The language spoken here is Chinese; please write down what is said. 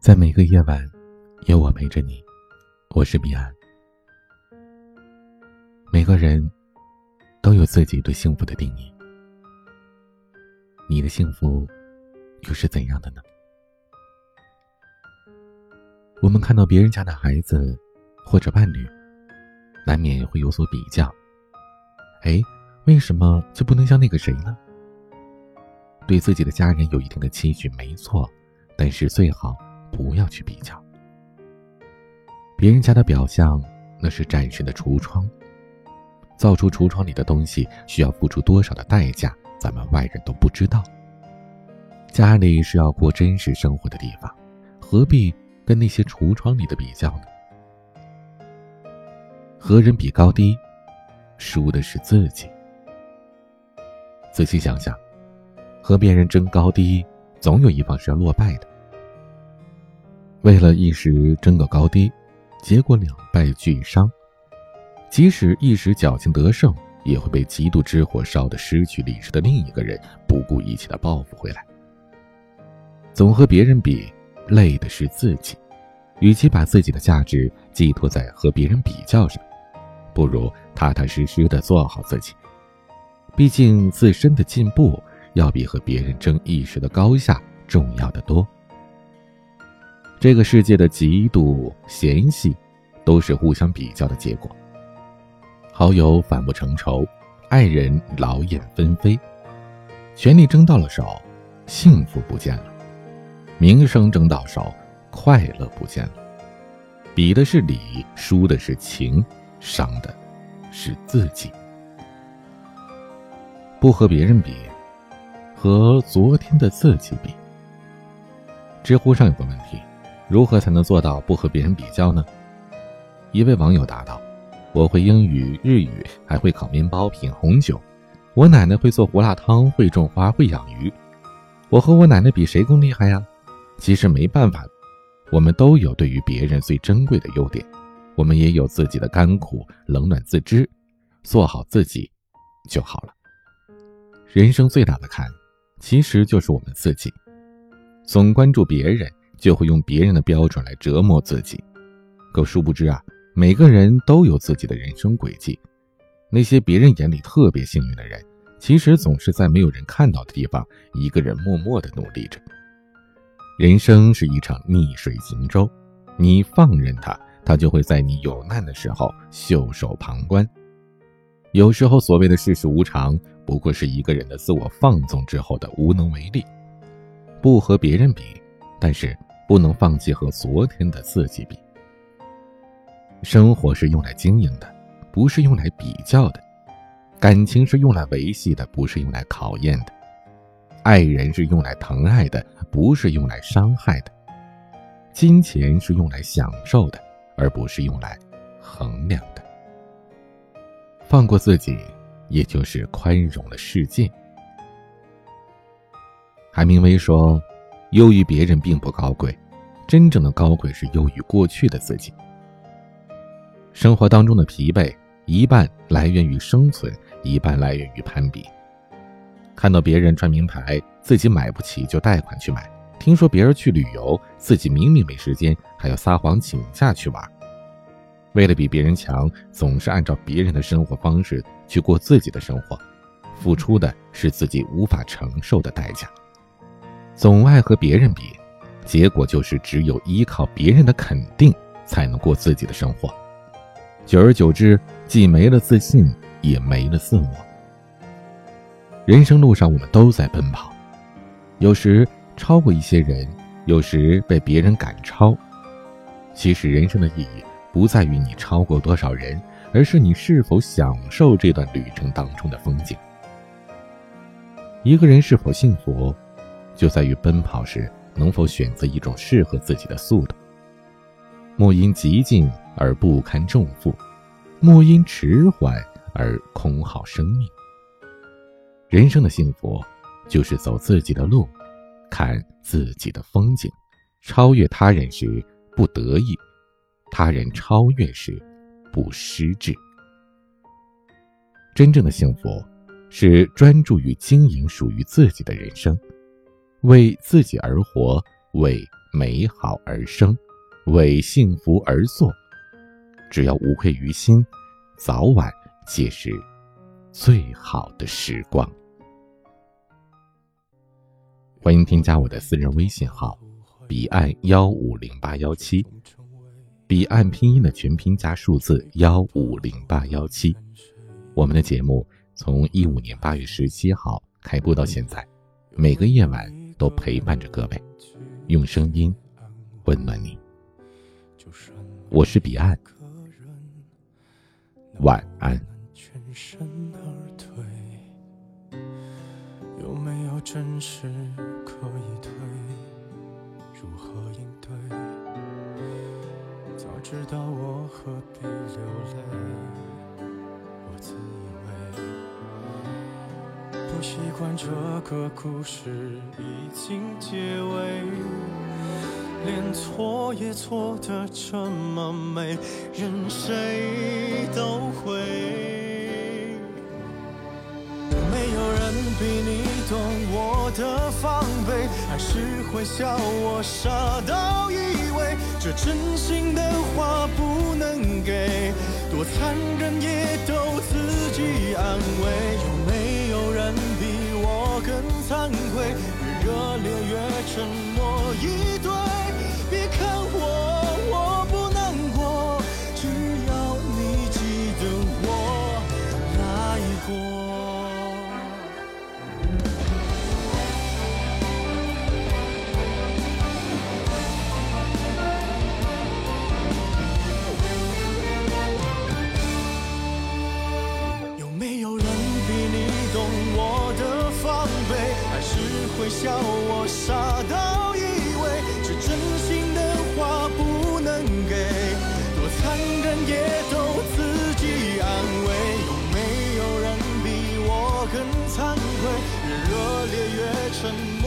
在每个夜晚，有我陪着你。我是彼岸。每个人都有自己对幸福的定义，你的幸福又是怎样的呢？我们看到别人家的孩子或者伴侣，难免会有所比较。哎，为什么就不能像那个谁呢？对自己的家人有一定的期许，没错，但是最好。不要去比较，别人家的表象那是展示的橱窗，造出橱窗里的东西需要付出多少的代价，咱们外人都不知道。家里是要过真实生活的地方，何必跟那些橱窗里的比较呢？和人比高低，输的是自己。仔细想想，和别人争高低，总有一方是要落败的。为了一时争个高低，结果两败俱伤。即使一时侥幸得胜，也会被极度之火烧得失去理智的另一个人不顾一切的报复回来。总和别人比，累的是自己。与其把自己的价值寄托在和别人比较上，不如踏踏实实的做好自己。毕竟自身的进步要比和别人争一时的高下重要的多。这个世界的嫉妒、嫌隙，都是互相比较的结果。好友反目成仇，爱人劳燕分飞，权力争到了手，幸福不见了；名声争到手，快乐不见了。比的是理，输的是情，伤的是自己。不和别人比，和昨天的自己比。知乎上有个问题。如何才能做到不和别人比较呢？一位网友答道：“我会英语、日语，还会烤面包、品红酒。我奶奶会做胡辣汤，会种花，会养鱼。我和我奶奶比，谁更厉害呀？其实没办法，我们都有对于别人最珍贵的优点，我们也有自己的甘苦，冷暖自知，做好自己就好了。人生最大的坎，其实就是我们自己，总关注别人。”就会用别人的标准来折磨自己，可殊不知啊，每个人都有自己的人生轨迹。那些别人眼里特别幸运的人，其实总是在没有人看到的地方，一个人默默的努力着。人生是一场逆水行舟，你放任他，他就会在你有难的时候袖手旁观。有时候，所谓的世事无常，不过是一个人的自我放纵之后的无能为力。不和别人比，但是。不能放弃和昨天的自己比。生活是用来经营的，不是用来比较的；感情是用来维系的，不是用来考验的；爱人是用来疼爱的，不是用来伤害的；金钱是用来享受的，而不是用来衡量的。放过自己，也就是宽容了世界。海明威说。优于别人并不高贵，真正的高贵是优于过去的自己。生活当中的疲惫，一半来源于生存，一半来源于攀比。看到别人穿名牌，自己买不起就贷款去买；听说别人去旅游，自己明明没时间，还要撒谎请假去玩。为了比别人强，总是按照别人的生活方式去过自己的生活，付出的是自己无法承受的代价。总爱和别人比，结果就是只有依靠别人的肯定才能过自己的生活。久而久之，既没了自信，也没了自我。人生路上，我们都在奔跑，有时超过一些人，有时被别人赶超。其实，人生的意义不在于你超过多少人，而是你是否享受这段旅程当中的风景。一个人是否幸福？就在于奔跑时能否选择一种适合自己的速度。莫因急进而不堪重负，莫因迟缓而空耗生命。人生的幸福，就是走自己的路，看自己的风景，超越他人时不得意，他人超越时不失志。真正的幸福，是专注于经营属于自己的人生。为自己而活，为美好而生，为幸福而做。只要无愧于心，早晚皆是最好的时光。欢迎添加我的私人微信号：彼岸幺五零八幺七，彼岸拼音的全拼加数字幺五零八幺七。我们的节目从一五年八月十七号开播到现在，每个夜晚都陪伴着各位，用声音温暖你。我是彼岸。晚安。全身而退有没有真实可以退？如何应对？早知道我何必流泪？不习惯这个故事已经结尾。连错也错的这么美，任谁都会。没有人比你懂我的防备，还是会笑我傻到以为这真心的话不能给，多残忍也都自己安慰。烈越沉默一比